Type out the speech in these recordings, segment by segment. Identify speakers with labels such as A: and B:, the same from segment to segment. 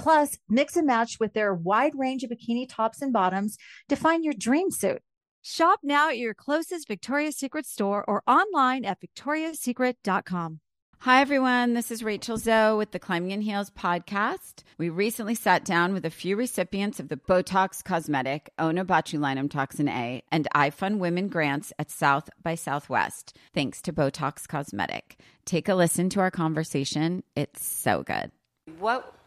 A: Plus, mix and match with their wide range of bikini tops and bottoms to find your dream suit. Shop now at your closest Victoria's Secret store or online at victoriassecret.com.
B: Hi, everyone. This is Rachel Zoe with the Climbing in Heels podcast. We recently sat down with a few recipients of the Botox Cosmetic, Onabotulinum Toxin A, and iFund Women grants at South by Southwest, thanks to Botox Cosmetic. Take a listen to our conversation. It's so good. What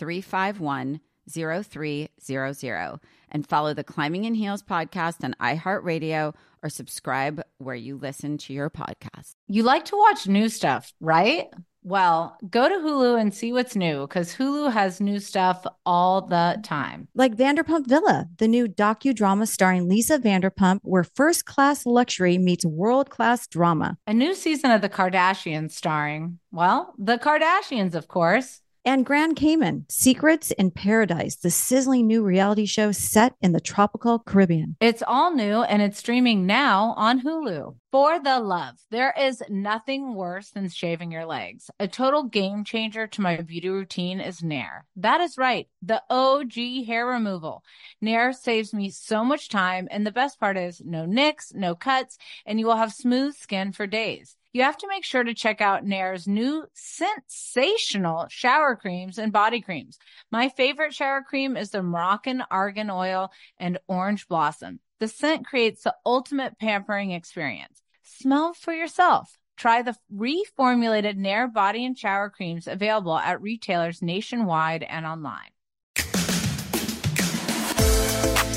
B: 351 0300 and follow the Climbing in Heels podcast on iHeartRadio or subscribe where you listen to your podcast.
C: You like to watch new stuff, right? Well, go to Hulu and see what's new because Hulu has new stuff all the time.
A: Like Vanderpump Villa, the new docudrama starring Lisa Vanderpump, where first class luxury meets world class drama.
C: A new season of The Kardashians starring, well, the Kardashians, of course
A: and Grand Cayman, Secrets in Paradise, the sizzling new reality show set in the tropical Caribbean.
C: It's all new and it's streaming now on Hulu. For the love, there is nothing worse than shaving your legs. A total game changer to my beauty routine is Nair. That is right, the OG hair removal. Nair saves me so much time, and the best part is no nicks, no cuts, and you will have smooth skin for days you have to make sure to check out Nair's new sensational shower creams and body creams. My favorite shower cream is the Moroccan Argan Oil and Orange Blossom. The scent creates the ultimate pampering experience. Smell for yourself. Try the reformulated Nair body and shower creams available at retailers nationwide and online.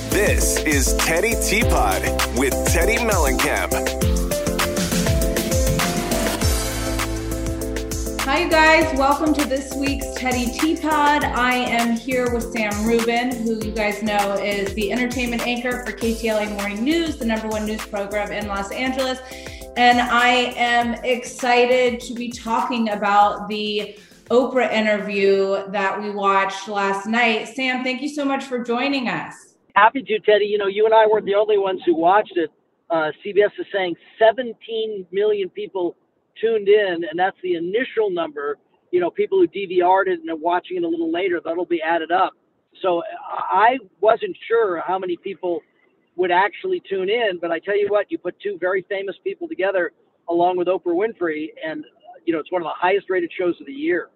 D: This is Teddi Teapot with Teddi Mellencamp.
C: Hi, you guys. Welcome to this week's Teddi Teapot. I am here with Sam Rubin, who you guys know is the entertainment anchor for KTLA Morning News, the number one news program in Los Angeles. And I am excited to be talking about the Oprah interview that we watched last night. Sam, thank you so much for joining us.
E: Happy to, Teddi. You know, you and I weren't the only ones who watched it. Uh, CBS is saying 17 million people tuned in, and that's the initial number. You know, people who DVR'd it and are watching it a little later, that'll be added up. So I wasn't sure how many people would actually tune in, but I tell you what, you put two very famous people together along with Oprah Winfrey, and you know, it's one of the highest rated shows of the year.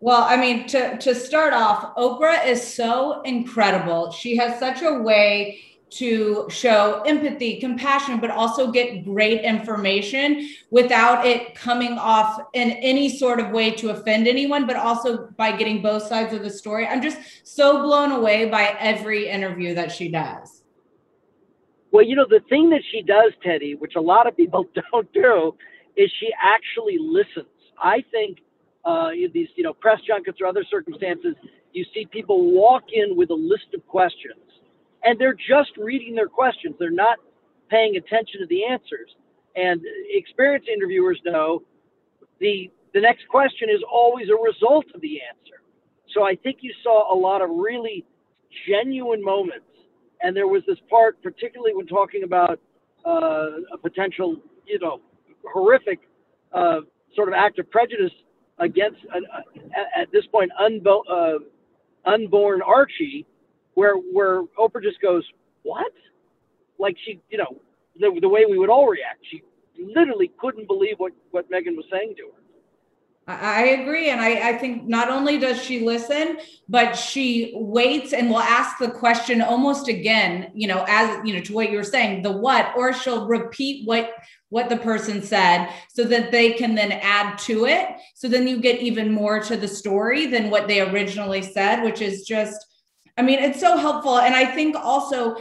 C: Well, I mean, to, to start off, Oprah is so incredible. She has such a way to show empathy, compassion, but also get great information without it coming off in any sort of way to offend anyone, but also by getting both sides of the story. I'm just so blown away by every interview that she does.
E: Well, you know, the thing that she does, Teddy, which a lot of people don't do, is she actually listens. I think uh, these, you know, press junkets or other circumstances, you see people walk in with a list of questions and they're just reading their questions. They're not paying attention to the answers. And experienced interviewers know the the next question is always a result of the answer. So I think you saw a lot of really genuine moments. And there was this part, particularly when talking about uh, a potential, you know, horrific uh, sort of act of prejudice against uh, at this point unbo- uh, unborn Archie, where where Oprah just goes, "What?" Like she, you know, the, the way we would all react. She literally couldn't believe what what Meghan was saying to her.
F: I agree. And I, I, think not only does she listen, but she waits and will ask the question almost again, you know, as you know, to what you were saying, the what, or she'll repeat what what the person said so that they can then add to it. So then you get even more to the story than what they originally said, which is just I mean, it's so helpful. And I think also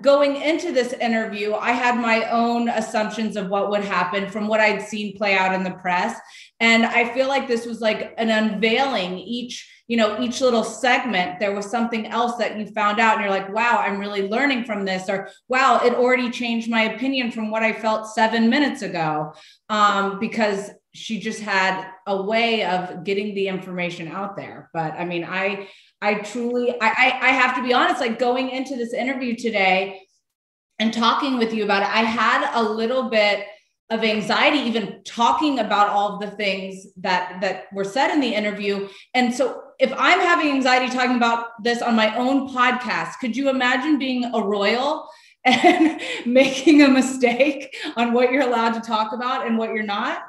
F: going into this interview, I had my own assumptions of what would happen from what I'd seen play out in the press. And I feel like this was like an unveiling each, you know, each little segment, there was something else that you found out. And you're like, wow, I'm really learning from this. Or wow, it already changed my opinion from what I felt seven minutes ago. Um, because she just had a way of getting the information out there. But I mean, I I truly, I, I have to be honest, like going into this interview today and talking with you about it, I had a little bit of anxiety even talking about all of the things that that were said in the interview. And so if i'm having anxiety talking about this on my own podcast could you imagine being a royal and making a mistake on what you're allowed to talk about and what you're not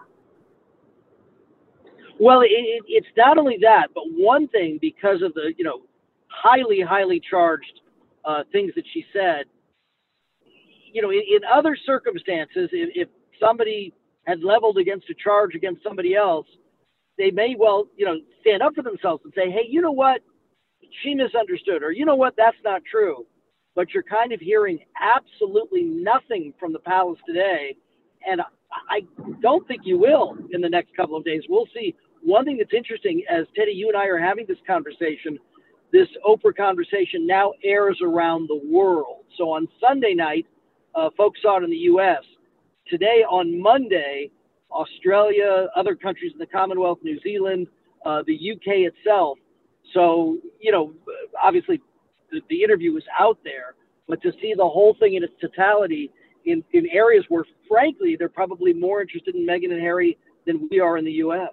E: well, it, it, it's not only that, but one thing because of the you know highly highly charged uh, things that she said. You know, in, in other circumstances, if, if somebody had leveled against a charge against somebody else, they may well you know stand up for themselves and say, hey, you know what, she misunderstood, or you know what, that's not true. But you're kind of hearing absolutely nothing from the palace today, and I don't think you will in the next couple of days. We'll see one thing that's interesting, as Teddi, you and I are having this conversation, this Oprah conversation now airs around the world. So on Sunday night, uh, folks saw it in the U.S. Today, on Monday, Australia, other countries in the Commonwealth, New Zealand, uh, the UK itself. So, you know, obviously the, the interview was out there, but to see the whole thing in its totality in, in areas where, frankly, they're probably more interested in Meghan and Harry than we are in the U.S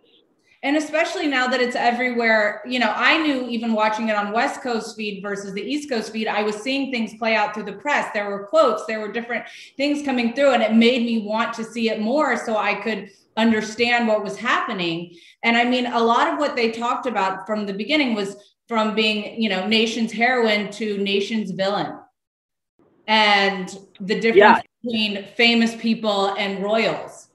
F: and especially now that it's everywhere you know i knew even watching it on west coast feed versus the east coast feed i was seeing things play out through the press. There were quotes there were different things coming through and it made me want to see it more so i could understand what was happening. And i mean a lot of what they talked about from the beginning was from being you know nation's heroine to nation's villain. And the difference yeah. Between famous people and royals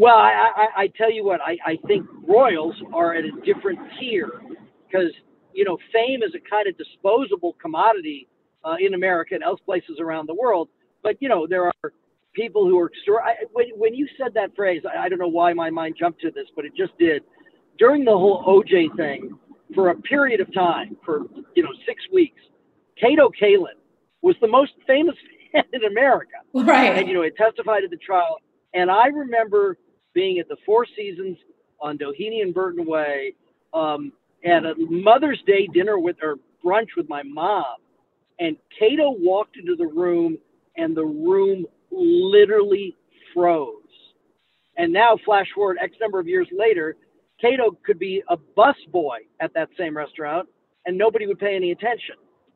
E: well, I, I, I tell you what, I, I think Royals are at a different tier because, you know, fame is a kind of disposable commodity uh, in America and else places around the world. But, you know, there are people who are, I, when, when you said that phrase, I, I don't know why my mind jumped to this, but it just did. During the whole OJ thing, for a period of time, for, you know, six weeks, Kato Kaelin was the most famous man in America.
F: Right.
E: And, you know, it testified at the trial. And I remember being at the Four Seasons on Doheny and Burton Way, um, at a Mother's Day dinner with or brunch with my mom, and Kato walked into the room, and the room literally froze. And now, flash forward X number of years later, Kato could be a bus boy at that same restaurant, and nobody would pay any attention.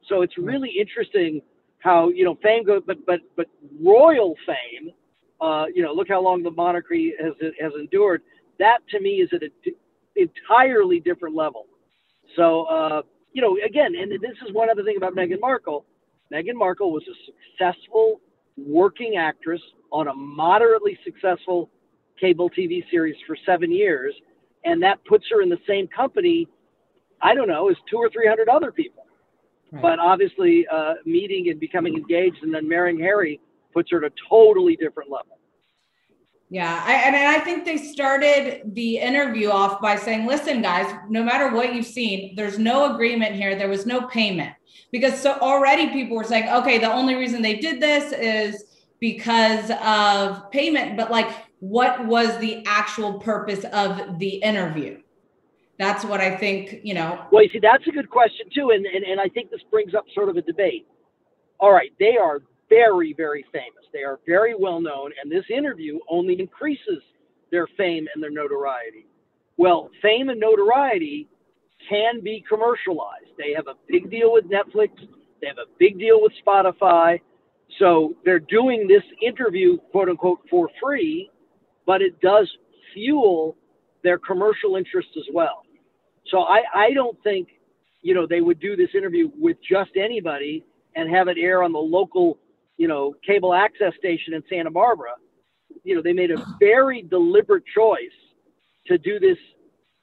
E: So it's really interesting how you know fame goes, but but but royal fame uh, you know, look how long the monarchy has has endured. That to me is at an entirely different level. So, uh, you know, again, and this is one other thing about Meghan Markle. Meghan Markle was a successful working actress on a moderately successful cable TV series for seven years, and that puts her in the same company. I don't know, as two or three hundred other people. Right. But obviously, uh, meeting and becoming engaged and then marrying Harry puts her at a totally different level.
F: Yeah, I, and I think they started the interview off by saying, "Listen, guys, no matter what you've seen, there's no agreement here. There was no payment because so already people were saying, okay, the only reason they did this is because of payment, but like, what was the actual purpose of the interview?" That's what I think. You know.
E: Well, you see, that's a good question too, and and, and I think this brings up sort of a debate. All right, they are very, very famous. They are very well known, and this interview only increases their fame and their notoriety. Well, fame and notoriety can be commercialized. They have a big deal with Netflix, they have a big deal with Spotify. So they're doing this interview, quote unquote, for free, but it does fuel their commercial interests as well. So I, I don't think, you know, they would do this interview with just anybody and have it air on the local, you know, cable access station in Santa Barbara. You know, they made a very deliberate choice to do this,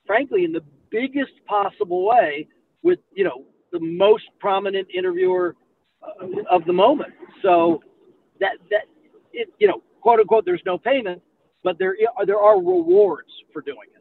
E: frankly, in the biggest possible way with, you know, the most prominent interviewer uh, of the moment. So that, that, it, you know, quote unquote, there's no payment, but there, there are rewards for doing it.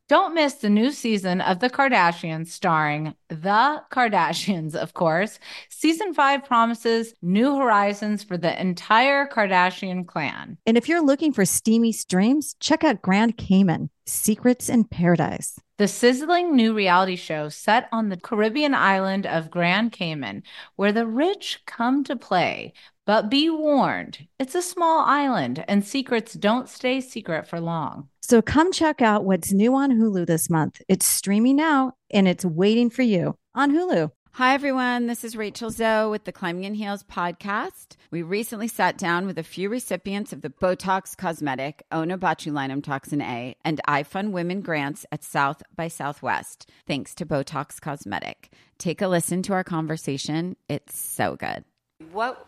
C: Don't miss the new season of The Kardashians, starring The Kardashians, of course. Season five promises new horizons for the entire Kardashian clan.
A: And if you're looking for steamy streams, check out Grand Cayman Secrets in Paradise.
C: The sizzling new reality show set on the Caribbean island of Grand Cayman, where the rich come to play. But be warned, it's a small island and secrets don't stay secret for long.
A: So come check out what's new on Hulu this month. It's streaming now and it's waiting for you on Hulu.
B: Hi, everyone. This is Rachel Zoe with the Climbing in Heels podcast. We recently sat down with a few recipients of the Botox Cosmetic, Onabotulinum Toxin A, and iFund Women grants at South by Southwest, thanks to Botox Cosmetic. Take a listen to our conversation. It's so good. What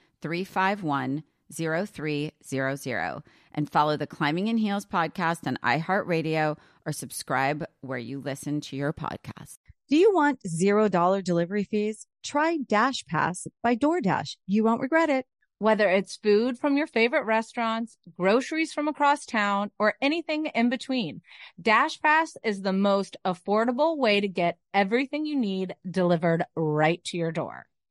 B: 351 0300 and follow the Climbing in Heels podcast on iHeartRadio or subscribe where you listen to your podcast.
A: Do you want $0 delivery fees? Try Dash Pass by DoorDash. You won't regret it.
C: Whether it's food from your favorite restaurants, groceries from across town, or anything in between, DashPass is the most affordable way to get everything you need delivered right to your door.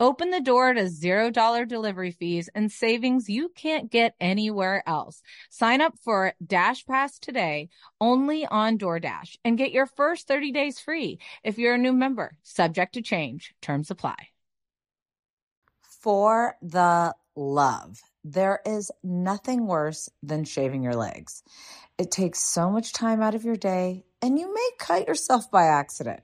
C: Open the door to $0 delivery fees and savings you can't get anywhere else. Sign up for Dash Pass today only on DoorDash and get your first 30 days free if you're a new member. Subject to change, terms apply.
G: For the love, there is nothing worse than shaving your legs. It takes so much time out of your day, and you may cut yourself by accident.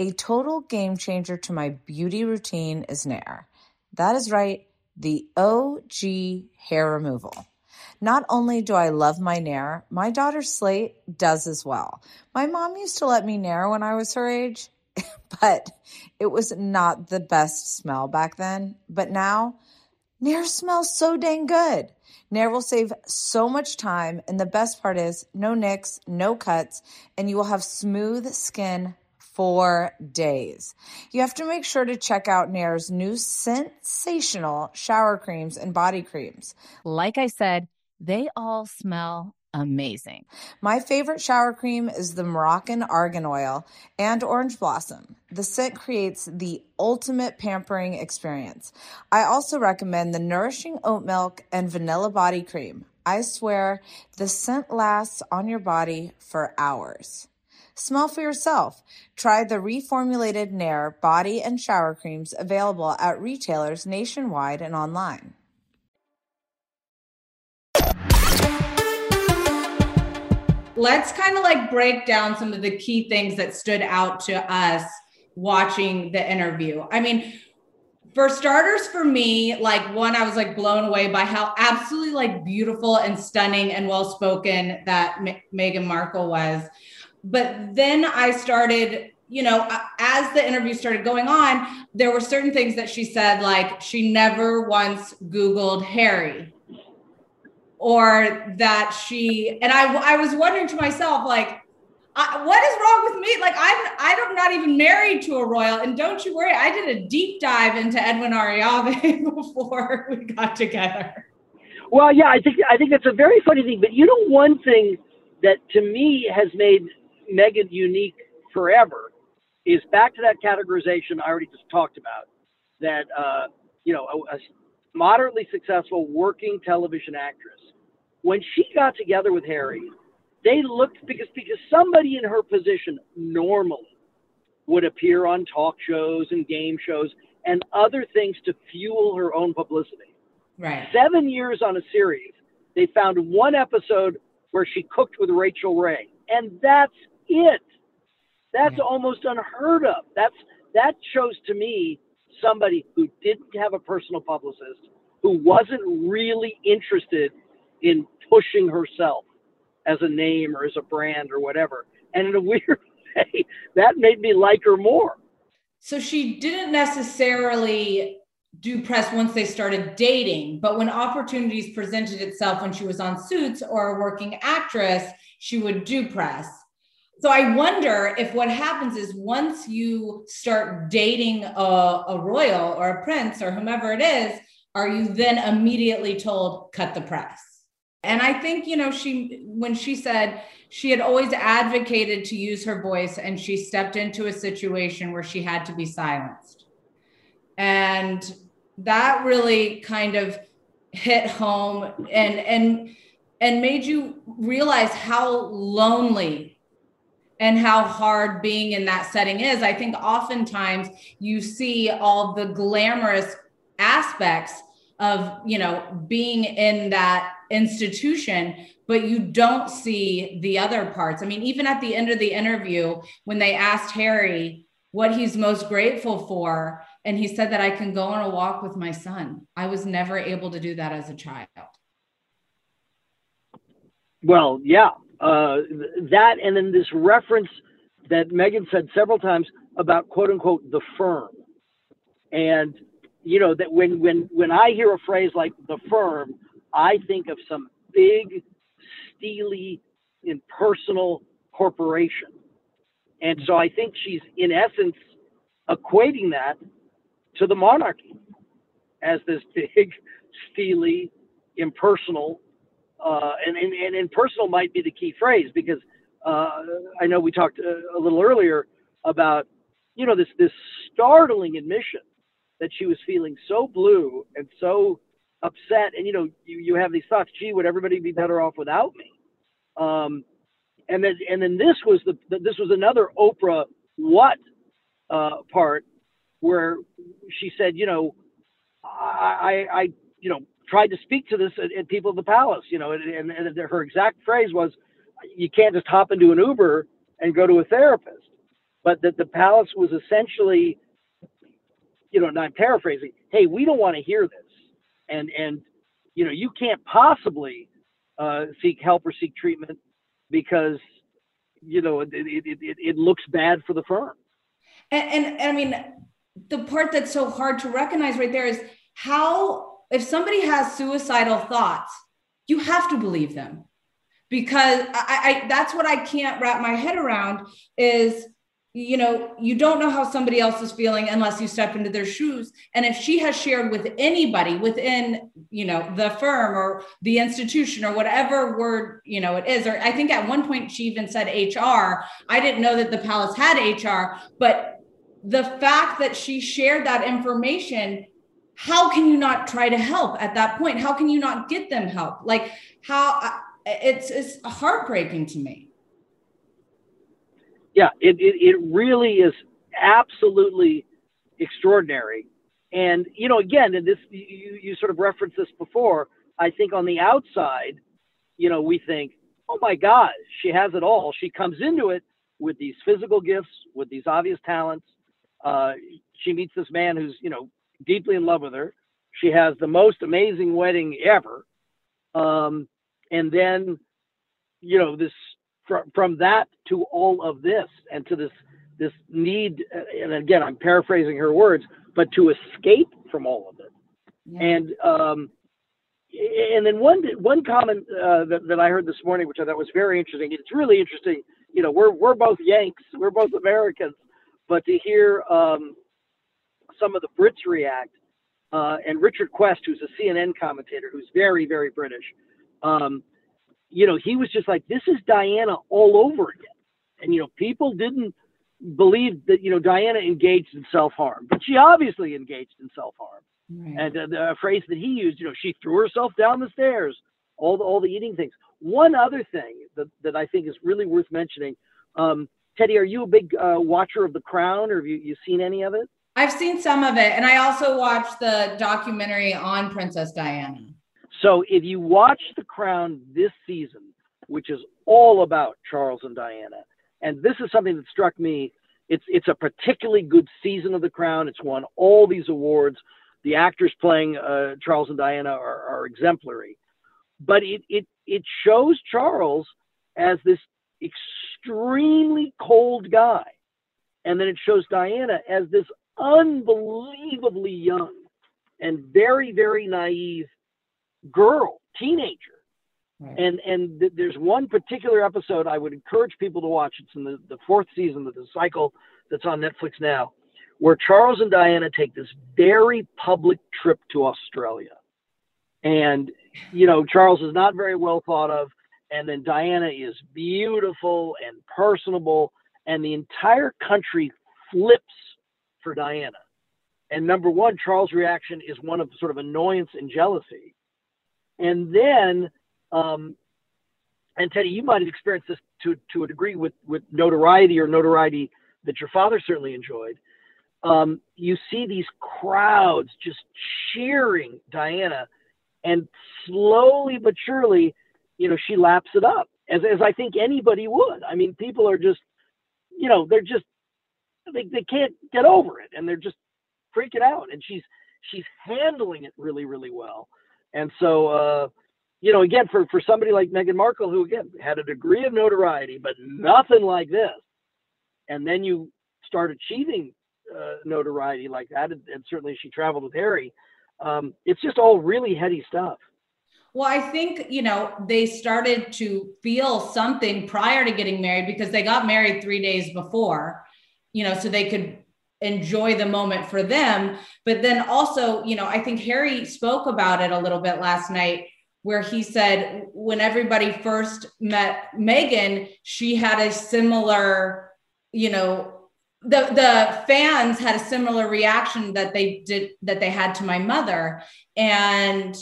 G: A total game changer to my beauty routine is Nair. That is right, the OG hair removal. Not only do I love my Nair, my daughter Slate does as well. My mom used to let me Nair when I was her age, but it was not the best smell back then. But now, Nair smells so dang good. Nair will save so much time, and the best part is no nicks, no cuts, and you will have smooth skin four days. You have to make sure to check out Nair's new sensational shower creams and body creams.
C: Like I said, they all smell amazing.
G: My favorite shower cream is the Moroccan Argan Oil and Orange Blossom. The scent creates the ultimate pampering experience. I also recommend the Nourishing Oat Milk and Vanilla Body Cream. I swear the scent lasts on your body for hours. Smell for yourself. Try the reformulated Nair body and shower creams available at retailers nationwide and online.
F: let's kind of like break down some of the key things that stood out to us watching the interview. I mean, for starters, for me, like one, I was like blown away by how absolutely like beautiful and stunning and well spoken that M- Meghan Markle was. But then I started, you know, as the interview started going on, there were certain things that she said, like she never once Googled Harry or that she and I I was wondering to myself like I, what is wrong with me? Like I'm I'm not even married to a royal, and don't you worry, I did a deep dive into Edwin Arroyave before we got together.
E: Well, yeah, I think I think that's a very funny thing. But you know, one thing that to me has made Meghan unique forever is back to that categorization I already just talked about. That uh, you know, a, a moderately successful working television actress when she got together with Harry, they looked because because somebody in her position normally would appear on talk shows and game shows and other things to fuel her own publicity.
F: Right.
E: Seven years on a series, they found one episode where she cooked with Rachael Ray, and that's it. That's yeah. almost unheard of. That's that shows to me somebody who didn't have a personal publicist, who wasn't really interested in pushing herself as a name or as a brand or whatever. And in a weird way, that made me like her more.
F: So she didn't necessarily do press once they started dating, but when opportunities presented itself when she was on Suits or a working actress, she would do press. So I wonder if what happens is once you start dating a, a royal or a prince or whomever it is, are you then immediately told cut the press? And I think, you know, she, when she said she had always advocated to use her voice and she stepped into a situation where she had to be silenced. And that really kind of hit home and, and, and made you realize how lonely and how hard being in that setting is. I think oftentimes you see all the glamorous aspects of, you know, being in that institution but you don't see the other parts. I mean even at the end of the interview when they asked harry what he's most grateful for and he said that i can go on a walk with my son. I was never able to do that as a child.
E: Well yeah uh, that and then this reference that Meghan said several times about quote unquote the firm and you know that when when when i hear a phrase like the firm I think of some big, steely, impersonal corporation. And so I think she's, in essence, equating that to the monarchy as this big, steely, impersonal, uh, and, and, and impersonal might be the key phrase because uh, I know we talked a, uh, a little earlier about, you know, this, this startling admission that she was feeling so blue and so upset. And you know you, you have these thoughts gee would everybody be better off without me? Um, and then and then this was the this was another oprah what uh, part where she said you know I, I, I you know tried to speak to this at, at people at the palace you know and, and, and her exact phrase was you can't just hop into an uber and go to a therapist but that the palace was essentially you know and i'm paraphrasing hey we don't want to hear this and and you know you can't possibly uh, seek help or seek treatment because you know it, it, it, it looks bad for the firm.
F: And, and, and I mean, the part that's so hard to recognize right there is how if somebody has suicidal thoughts, you have to believe them because I, I that's what I can't wrap my head around is you know, you don't know how somebody else is feeling unless you step into their shoes. And if she has shared with anybody within, you know, the firm or the institution or whatever word, you know, it is, or I think at one point she even said HR. I didn't know that the palace had HR, but the fact that she shared that information, how can you not try to help at that point? How can you not get them help? Like how it's it's heartbreaking to me
E: yeah, it, it, it really is absolutely extraordinary. And, you know, again, and this, you, you sort of referenced this before. I think on the outside, you know, we think, oh my God, she has it all. She comes into it with these physical gifts, with these obvious talents. Uh, she meets this man who's, you know, deeply in love with her. She has the most amazing wedding ever. Um, and then, you know, this from from that to all of this and to this this need and again i'm paraphrasing her words but to escape from all of it yeah. and um and then one one comment uh, that, that i heard this morning which i thought was very interesting it's really interesting you know we're we're both yanks we're both americans but to hear um some of the brits react uh, and richard quest who's a cnn commentator who's very very british um, you know, he was just like, this is Diana all over again. And, you know, people didn't believe that, you know, Diana engaged in self harm, but she obviously engaged in self harm. Right. And uh, the phrase that he used, you know, she threw herself down the stairs, all the, all the eating things. One other thing that, that I think is really worth mentioning, um, Teddi, are you a big uh, watcher of The Crown or have you, you seen any of it?
F: I've seen some of it. And I also watched the documentary on Princess Diana.
E: So if you watch The Crown this season, which is all about Charles and Diana, and this is something that struck me, it's it's a particularly good season of The Crown. It's won all these awards. The actors playing uh, Charles and Diana are, are exemplary, but it it it shows Charles as this extremely cold guy, and then it shows Diana as this unbelievably young and very very naive girl, teenager. Right. And and th- there's one particular episode I would encourage people to watch. It's in the, the fourth season of the cycle that's on Netflix now, where Charles and Diana take this very public trip to Australia. And, you know, Charles is not very well thought of. And then Diana is beautiful and personable. And the entire country flips for Diana. And number one, Charles' reaction is one of sort of annoyance and jealousy. And then, um, and Teddi, you might have experienced this to, to a degree with, with notoriety or notoriety that your father certainly enjoyed. Um, you see these crowds just cheering Diana, and slowly but surely, you know, she laps it up, as, as I think anybody would. I mean, people are just, you know, they're just, they, they can't get over it, and they're just freaking out. And she's she's handling it really, really well. And so, uh, you know, again, for, for somebody like Meghan Markle, who again had a degree of notoriety, but nothing like this, and then you start achieving uh, notoriety like that, and, and, certainly she traveled with Harry, um, it's just all really heady stuff.
F: Well, I think, you know, they started to feel something prior to getting married because they got married three days before, you know, so they could enjoy the moment for them. But then also, you know, I think Harry spoke about it a little bit last night where he said when everybody first met Meghan, she had a similar, you know, the the fans had a similar reaction that they did that they had to my mother and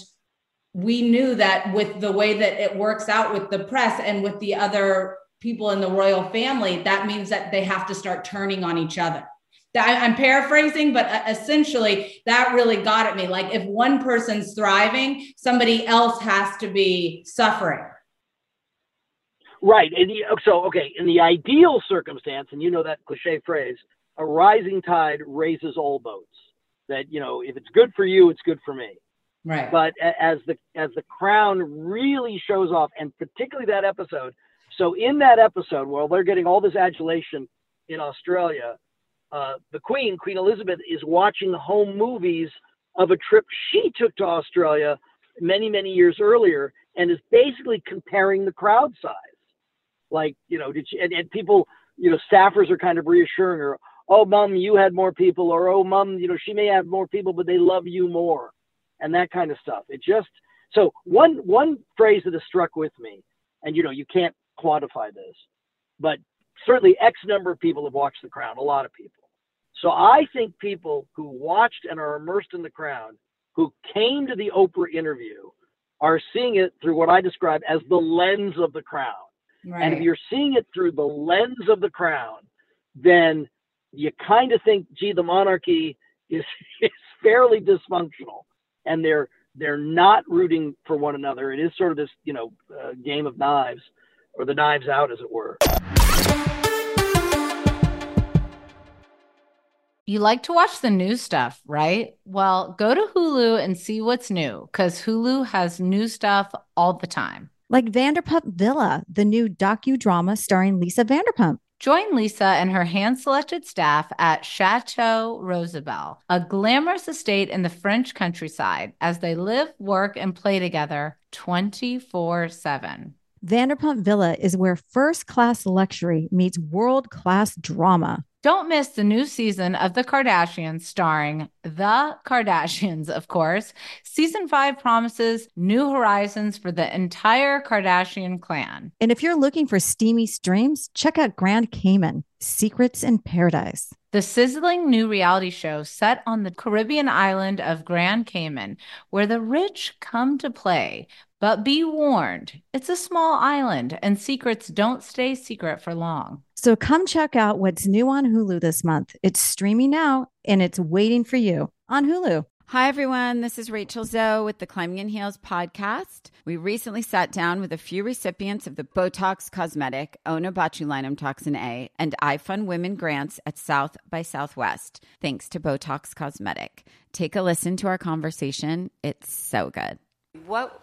F: we knew that with the way that it works out with the press and with the other people in the royal family that means that they have to start turning on each other I'm paraphrasing, but uh, essentially that really got at me. Like if one person's thriving, somebody else has to be suffering.
E: Right. And the, so, okay, in the ideal circumstance, and you know that cliche phrase, a rising tide raises all boats. That you know, if it's good for you, it's good for me.
F: Right.
E: But as the as the crown really shows off, and particularly that episode. So in that episode, while they're getting all this adulation in Australia, uh, the Queen, Queen Elizabeth, is watching home movies of a trip she took to Australia many, many years earlier and is basically comparing the crowd size. Like, you know, did she, and, and people you know, staffers are kind of reassuring her, oh, mom, you had more people, or oh, mom, you know, she may have more people, but they love you more, and that kind of stuff. It just so one one phrase that has struck with me, and you know, you can't quantify this, but certainly X number of people have watched The Crown, a lot of people. So I think people who watched and are immersed in The Crown, who came to the Oprah interview, are seeing it through what I describe as the lens of The Crown. Right. And if you're seeing it through the lens of The Crown, then you kind of think, gee, the monarchy is, is fairly dysfunctional, and they're they're not rooting for one another. It is sort of this, you know, uh, game of knives, or the knives out, as it were.
C: You like to watch the new stuff, right? Well, go to Hulu and see what's new because Hulu has new stuff all the time.
A: Like Vanderpump Villa, the new docudrama starring Lisa Vanderpump.
C: Join Lisa and her hand selected staff at Chateau Rosabelle, a glamorous estate in the French countryside, as they live, work, and play together 24 7.
A: Vanderpump Villa is where first class luxury meets world class drama.
C: Don't miss the new season of The Kardashians, starring The Kardashians, of course. Season five promises new horizons for the entire Kardashian clan.
A: And if you're looking for steamy streams, check out Grand Cayman Secrets in Paradise.
C: The sizzling new reality show set on the Caribbean island of Grand Cayman, where the rich come to play but be warned, it's a small island and secrets don't stay secret for long.
A: So come check out what's new on Hulu this month. It's streaming now and it's waiting for you on Hulu.
B: Hi, everyone. This is Rachel Zoe with the Climbing in Heels podcast. We recently sat down with a few recipients of the Botox Cosmetic, Onabotulinum Toxin A, and iFund Women grants at South by Southwest, thanks to Botox Cosmetic. Take a listen to our conversation. It's so good. What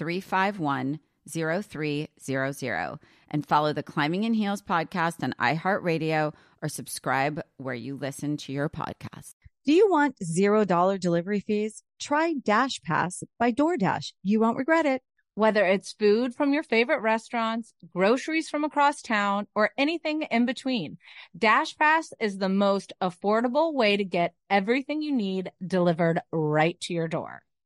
B: 351 0300 and follow the Climbing in Heels podcast on iHeartRadio or subscribe where you listen to your podcast.
A: Do you want $0 delivery fees? Try Dash Pass by DoorDash. You won't regret it.
C: Whether it's food from your favorite restaurants, groceries from across town, or anything in between, Dash Pass is the most affordable way to get everything you need delivered right to your door.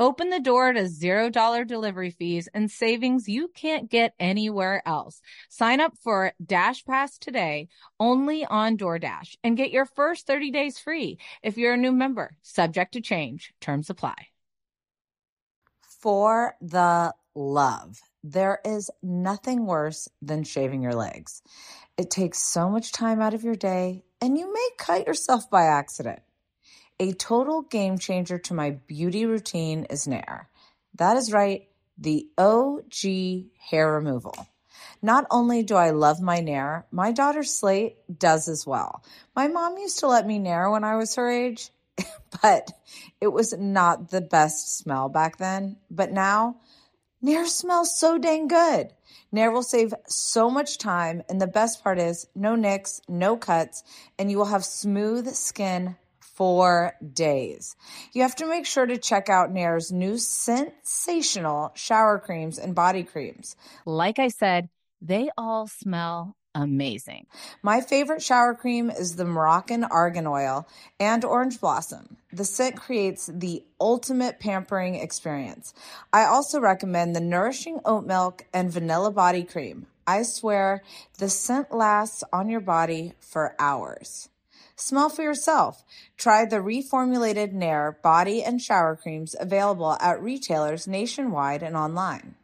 C: Open the door to $0 delivery fees and savings you can't get anywhere else. Sign up for Dash Pass today only on DoorDash and get your first 30 days free if you're a new member. Subject to change. Terms apply.
G: For the love, there is nothing worse than shaving your legs. It takes so much time out of your day and you may cut yourself by accident. A total game changer to my beauty routine is Nair. That is right, the OG hair removal. Not only do I love my Nair, my daughter Slate does as well. My mom used to let me Nair when I was her age, but it was not the best smell back then. But now, Nair smells so dang good. Nair will save so much time, and the best part is no nicks, no cuts, and you will have smooth skin four days. You have to make sure to check out Nair's new sensational shower creams and body creams.
C: Like I said, they all smell amazing.
G: My favorite shower cream is the Moroccan Argan Oil and Orange Blossom. The scent creates the ultimate pampering experience. I also recommend the Nourishing Oat Milk and Vanilla Body Cream. I swear the scent lasts on your body for hours. Smell for yourself. Try the reformulated Nair body and shower creams available at retailers nationwide and online.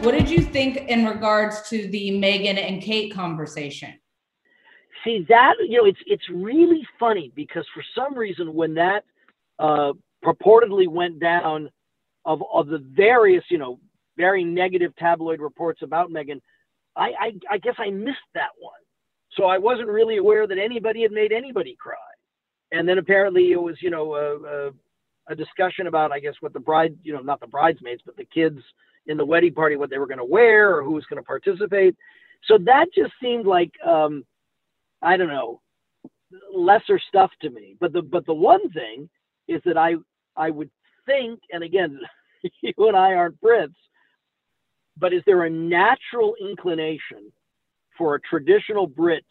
F: What did you think in regards to the Meghan and Kate conversation?
E: See that you know it's it's really funny because for some reason when that uh, purportedly went down of of the various you know very negative tabloid reports about Meghan, I, I I guess I missed that one, so I wasn't really aware that anybody had made anybody cry, and then apparently it was you know a, a, a discussion about I guess what the bride you know not the bridesmaids but the kids in the wedding party what they were going to wear or who was going to participate. So that just seemed like um, I don't know lesser stuff to me. But the but the one thing is that I I would think, and again, you and I aren't Brits, but is there a natural inclination for a traditional Brit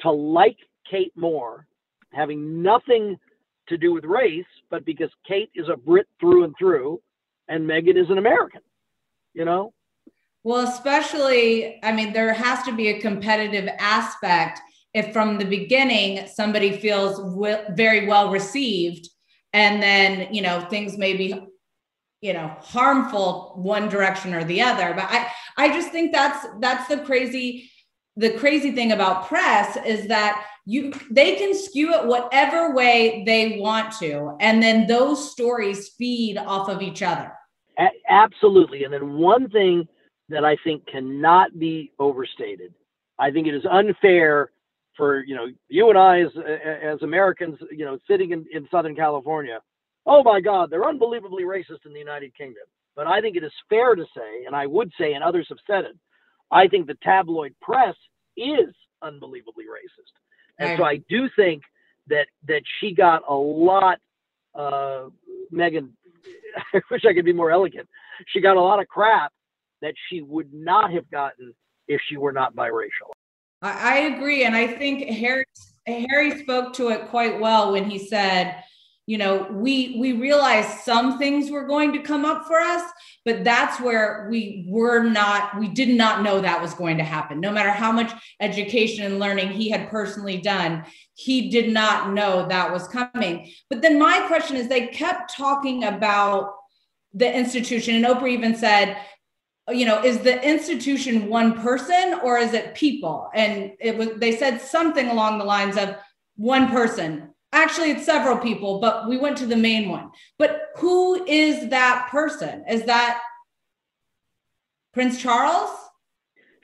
E: to like Kate more, having nothing to do with race, but because Kate is a Brit through and through, and Meghan is an American? you know?
F: Well, especially, I mean, there has to be a competitive aspect if from the beginning somebody feels w- very well received and then, you know, things may be you know harmful one direction or the other but i i just think that's that's the crazy the crazy thing about press is that you they can skew it whatever way they want to and then those stories feed off of each other
E: a- absolutely. And then one thing that I think cannot be overstated, I think it is unfair for you know you and I as as Americans, you know, sitting in, in Southern California. Oh my God, they're unbelievably racist in the United Kingdom. But I think it is fair to say, and I would say, and others have said it, I think the tabloid press is unbelievably racist. And right. so I do think that that she got a lot. Uh, Meghan I wish I could be more elegant. She got a lot of crap that she would not have gotten if she were not biracial.
F: I, I agree, and I think Harry Harry spoke to it quite well when he said, you know, we we realized some things were going to come up for us, but that's where we were not. We did not know that was going to happen. No matter how much education and learning he had personally done, he did not know that was coming. But then my question is, they kept talking about the institution, and Oprah even said, you know is the institution one person or is it people and it was they said something along the lines of one person actually it's several people but we went to the main one. But who is that person? Is that prince charles?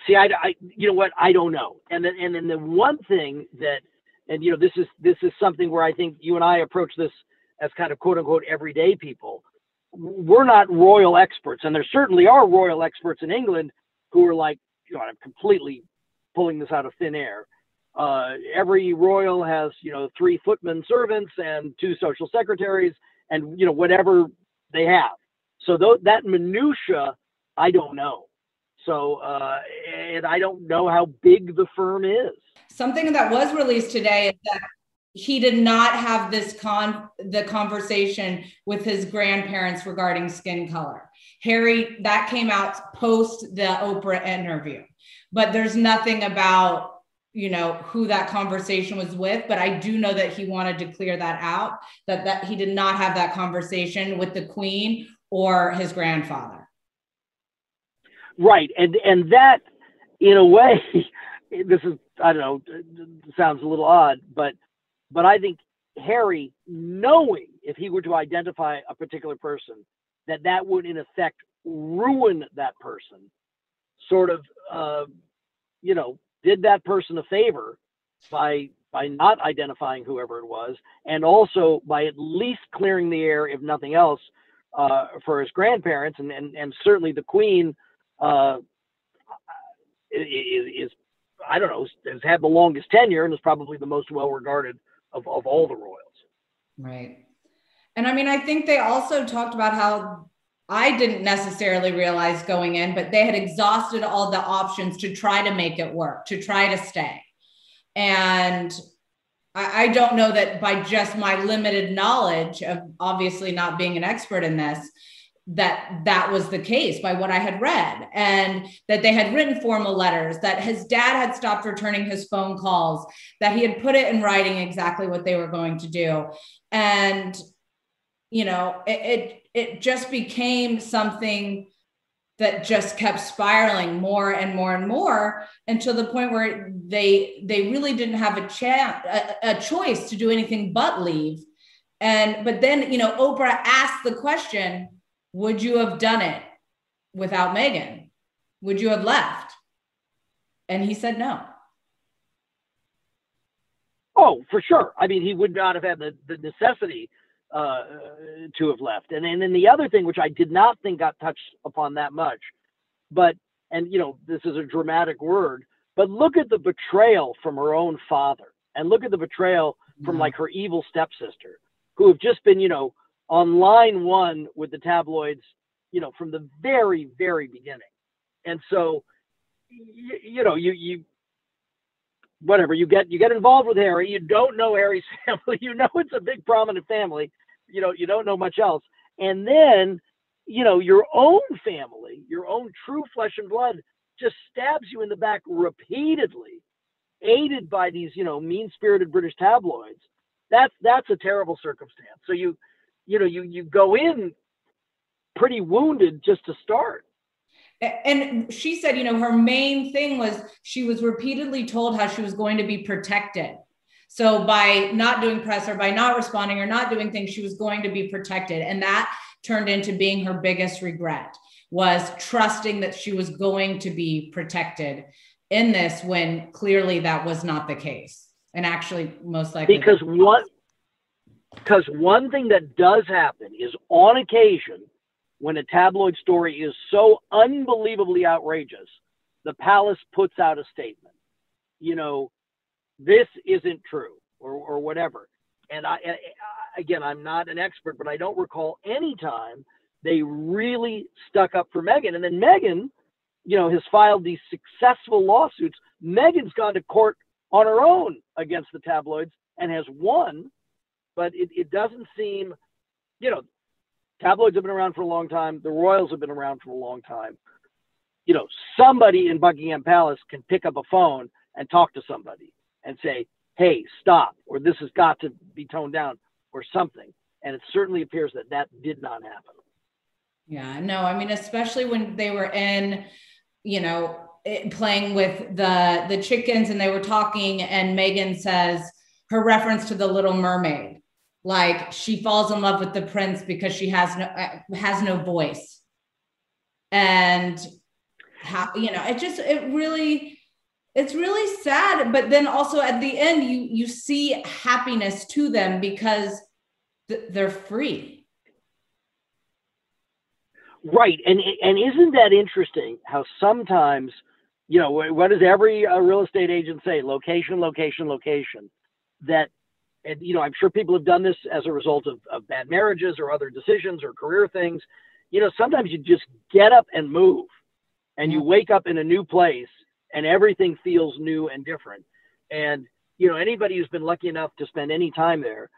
E: See I, I you know what? I don't know. And then and then the one thing that and you know this is this is something where i think you and i approach this as kind of quote unquote everyday people. We're not royal experts, and there certainly are royal experts in England who are like, you know, I'm completely pulling this out of thin air. Uh, every royal has, you know, three footman servants and two social secretaries, and you know whatever they have. So th- that minutia, I don't know. So, uh, and I don't know how big the firm is.
F: Something that was released today is that he did not have this con the conversation with his grandparents regarding skin color. Harry, that came out post the Oprah interview, but there's nothing about you know who that conversation was with but i do know that he wanted to clear that out that that he did not have that conversation with the queen or his grandfather.
E: Right. And and that in a way this is i don't know sounds a little odd but but I think Harry, knowing if he were to identify a particular person, that that would in effect ruin that person, sort of, uh, you know, did that person a favor by by not identifying whoever it was, and also by at least clearing the air, if nothing else, uh, for his grandparents, and, and and certainly the Queen uh, is, is I don't know has had the longest tenure and is probably the most well regarded of, of all the royals.
F: Right. And I mean, I think they also talked about how I didn't necessarily realize going in, but they had exhausted all the options to try to make it work, to try to stay. And I, I don't know that by just my limited knowledge of obviously not being an expert in this, that that was the case by what I had read, and that they had written formal letters, that his dad had stopped returning his phone calls, that he had put it in writing exactly what they were going to do. And, you know, it, it, it just became something that just kept spiraling more and more and more until the point where they they really didn't have a chance a, a choice to do anything but leave and but then you know oprah asked the question would you have done it without Meghan? Would you have left? And he said no.
E: Oh, for sure. I mean, he would not have had the, the necessity uh, to have left. And, and then the other thing, which I did not think got touched upon that much, but, and, you know, this is a dramatic word, but look at the betrayal from her own father and look at the betrayal from mm-hmm. like her evil stepsister who have just been, you know, on line one with the tabloids, you know, from the very, very beginning. And so, you, you know, you, you, whatever you get, you get involved with Harry. You don't know Harry's family. You know it's a big, prominent family. You know, you don't know much else. And then, you know, your own family, your own true flesh and blood, just stabs you in the back repeatedly, aided by these, you know, mean-spirited British tabloids. That's that's a terrible circumstance. So you you know you you go in pretty wounded just to start
F: and she said you know her main thing was she was repeatedly told how she was going to be protected so by not doing press or by not responding or not doing things she was going to be protected. And that turned into being her biggest regret was trusting that she was going to be protected in this when clearly that was not the case. And actually most likely
E: because what because one thing that does happen is on occasion, when a tabloid story is so unbelievably outrageous, the palace puts out a statement. You know, this isn't true or, or whatever. And I, again, I'm not an expert, but I don't recall any time they really stuck up for Meghan. And then Meghan, you know, has filed these successful lawsuits. Meghan's gone to court on her own against the tabloids and has won but it, it doesn't seem, you know, tabloids have been around for a long time. The Royals have been around for a long time. You know, somebody in Buckingham Palace can pick up a phone and talk to somebody and say, hey, stop, or this has got to be toned down, or something. And it certainly appears that that did not happen.
F: Yeah, no, I mean, especially when they were in, you know, playing with the the chickens and they were talking, and Meghan says her reference to the Little Mermaid, like she falls in love with the prince because she has no uh, has no voice and how you know it just it really it's really sad but then also at the end you you see happiness to them because th- they're free.
E: Right and and isn't that interesting how sometimes you know what does every uh, real estate agent say? Location location location. That and you know i'm sure people have done this as a result of, of bad marriages or other decisions or career things. You know sometimes you just get up and move and you wake up in a new place and everything feels new and different and you know anybody who's been lucky enough to spend any time there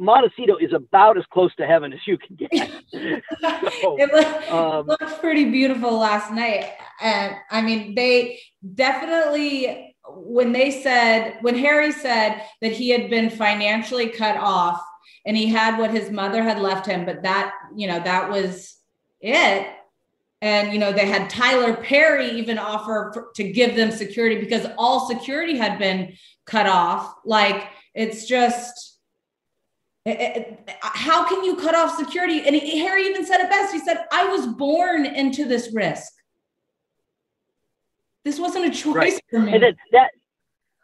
E: Montecito is about as close to heaven as you can get.
F: so, it, looked, um, looked pretty beautiful last night. And I mean, they definitely when they said, when Harry said that he had been financially cut off and he had what his mother had left him, but that, you know, that was it. And, you know, they had Tyler Perry even offer for, to give them security because all security had been cut off. Like, it's just, it, it, how can you cut off security? And he, Harry even said it best. He said, I was born into this risk. This wasn't a choice right. for me.
E: And that, that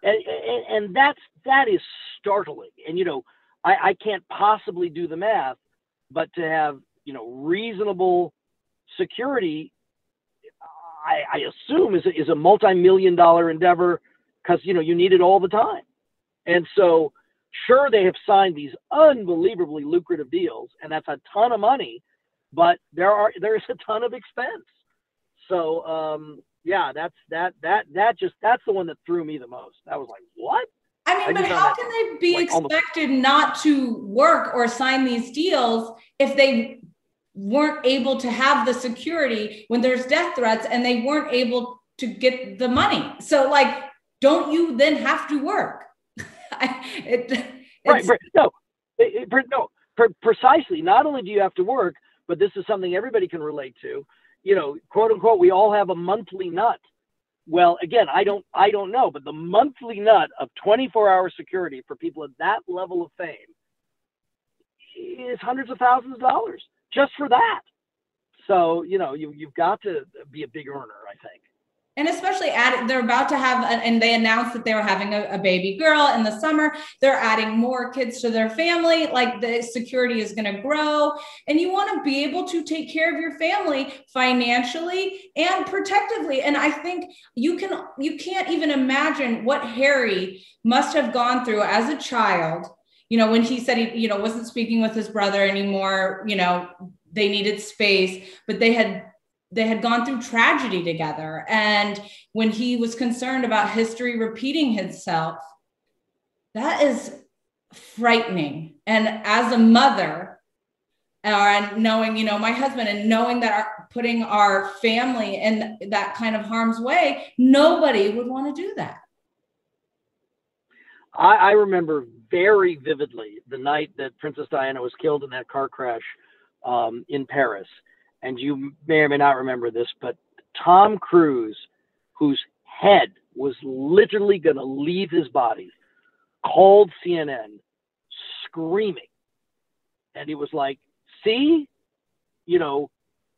E: and, and, and, that's that is startling. And you know, I, I can't possibly do the math, but to have you know reasonable security, I, I assume is a, is a multi-million dollar endeavor because you know you need it all the time. And so, sure, they have signed these unbelievably lucrative deals, and that's a ton of money. but there are there's a ton of expense. So um, yeah, that's that that that just that's the one that threw me the most. I was like, what?
F: I mean, I but how can they be like expected not to work or sign these deals if they weren't able to have the security when there's death threats and they weren't able to get the money? So, like, don't you then have to work?
E: it, right, no, it, it, no, precisely. Not only do you have to work, but this is something everybody can relate to. You know, quote unquote, we all have a monthly nut. Well, again, I don't, I don't know, but the monthly nut of 24-hour security for people at that level of fame is hundreds of thousands of dollars just for that. So, you know, you, you've got to be a big earner, I think.
F: And especially add they're about to have and they announced that they were having a, a, baby girl in the summer. They're adding more kids to their family. Like the security is going to grow. And you want to be able to take care of your family financially and protectively. And i think you can you can't even imagine what harry must have gone through as a child you know when he said he you know wasn't speaking with his brother anymore you know they needed space but they had they had gone through tragedy together. And when he was concerned about history repeating itself, that is frightening. And as a mother, uh, and knowing, you know, my husband and knowing that our, putting our family in that kind of harm's way, nobody would want to do that.
E: I, I remember very vividly the night that Princess Diana was killed in that car crash um, in Paris and you may or may not remember this, but Tom Cruise, whose head was literally going to leave his body, called CNN screaming. And he was like, see, you know,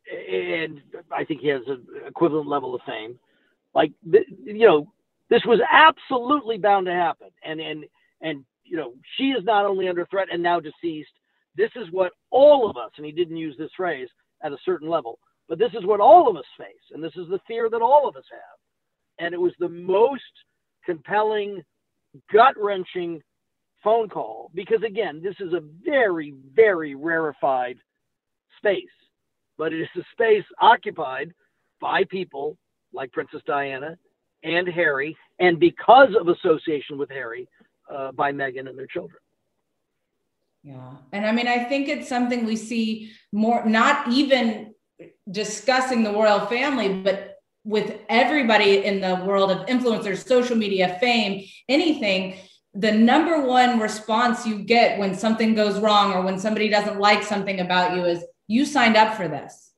E: and I think he has an equivalent level of fame. Like, you know, this was absolutely bound to happen. And, and, and, you know, she is not only under threat and now deceased. This is what all of us, and he didn't use this phrase, at a certain level. But this is what all of us face, and this is the fear that all of us have. And it was the most compelling, gut wrenching phone call because, again, this is a very, very rarefied space, but it is a space occupied by people like Princess Diana and Harry, and because of association with Harry, uh, by Meghan and their children.
F: Yeah. And I mean, I think it's something we see more, not even discussing the royal family, but with everybody in the world of influencers, social media, fame, anything, the number one response you get when something goes wrong or when somebody doesn't like something about you is you signed up for this.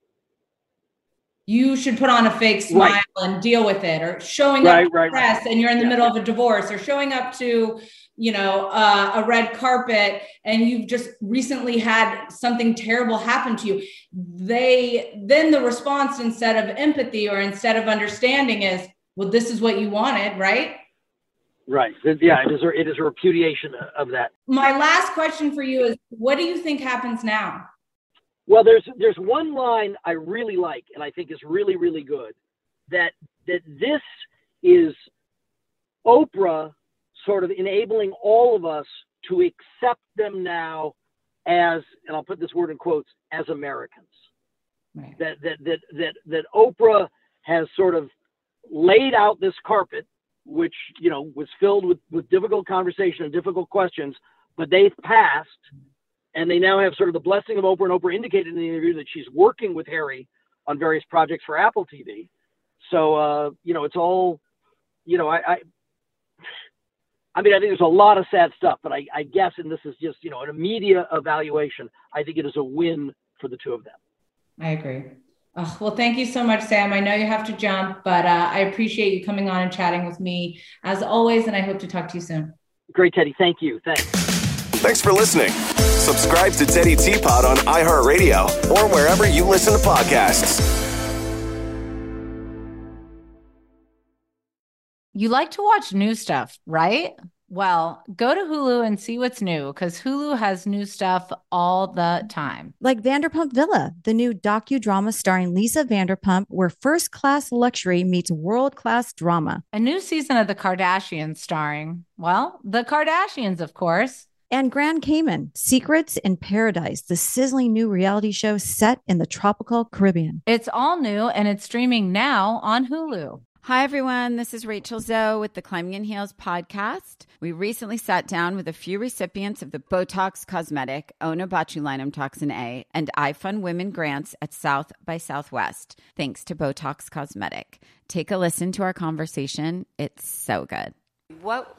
F: You should put on a fake smile right. and deal with it, or showing right, up right, press and you're in the yeah. middle of a divorce, or showing up to you know uh, a red carpet and you've just recently had something terrible happen to you. They then the response instead of empathy or instead of understanding is well this is what you wanted right?
E: Right. Yeah it is a, it is a repudiation of that.
F: My last question for you is what do you think happens now
E: well there's there's one line i really like and i think is really really good that that this is oprah sort of enabling all of us to accept them now as, and I'll put this word in quotes, as Americans. Right. That, that, that, that, that Oprah has sort of laid out this carpet, which, you know, was filled with, with difficult conversation and difficult questions, but they've passed. And they now have sort of the blessing of Oprah, and Oprah indicated in the interview that she's working with Harry on various projects for Apple TV. So, uh, you know, it's all, you know, I, I I mean, I think there's a lot of sad stuff, but I, I guess, and this is just, you know, an immediate evaluation, I think it is a win for the two of them.
F: I agree. Oh, well, thank you so much, Sam. I know you have to jump, but uh, I appreciate you coming on and chatting with me as always, and I hope to talk to you soon.
E: Great, Teddi. Thank you. Thanks.
D: Thanks for listening. Subscribe to Teddi Teapot on iHeartRadio or wherever you listen to podcasts.
C: You like to watch new stuff, right? Well, go to Hulu and see what's new because Hulu has new stuff all the time.
A: Like Vanderpump Villa, the new docudrama starring Lisa Vanderpump, where first class luxury meets world class drama.
C: A new season of The Kardashians starring, well, the Kardashians, of course
A: And Grand Cayman, Secrets in Paradise, the sizzling new reality show set in the tropical Caribbean.
C: It's all new and it's streaming now on Hulu.
B: Hi, everyone. This is Rachel Zoe with the Climbing in Heels podcast. We recently sat down with a few recipients of the Botox Cosmetic, Onabotulinum Toxin A, and iFund Women grants at South by Southwest, thanks to Botox Cosmetic. Take a listen to our conversation. It's so good. What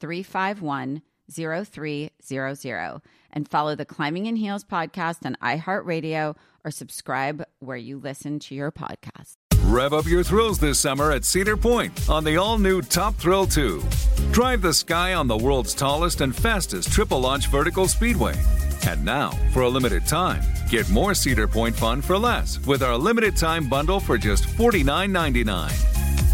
B: 351 0300 and follow the Climbing in Heels podcast on iHeartRadio or subscribe where you listen to your podcast.
H: Rev up your thrills this summer at Cedar Point on the all new Top Thrill 2. Drive the sky on the world's tallest and fastest triple launch vertical speedway. And now, for a limited time, get more Cedar Point fun for less with our limited time bundle for just $49.99.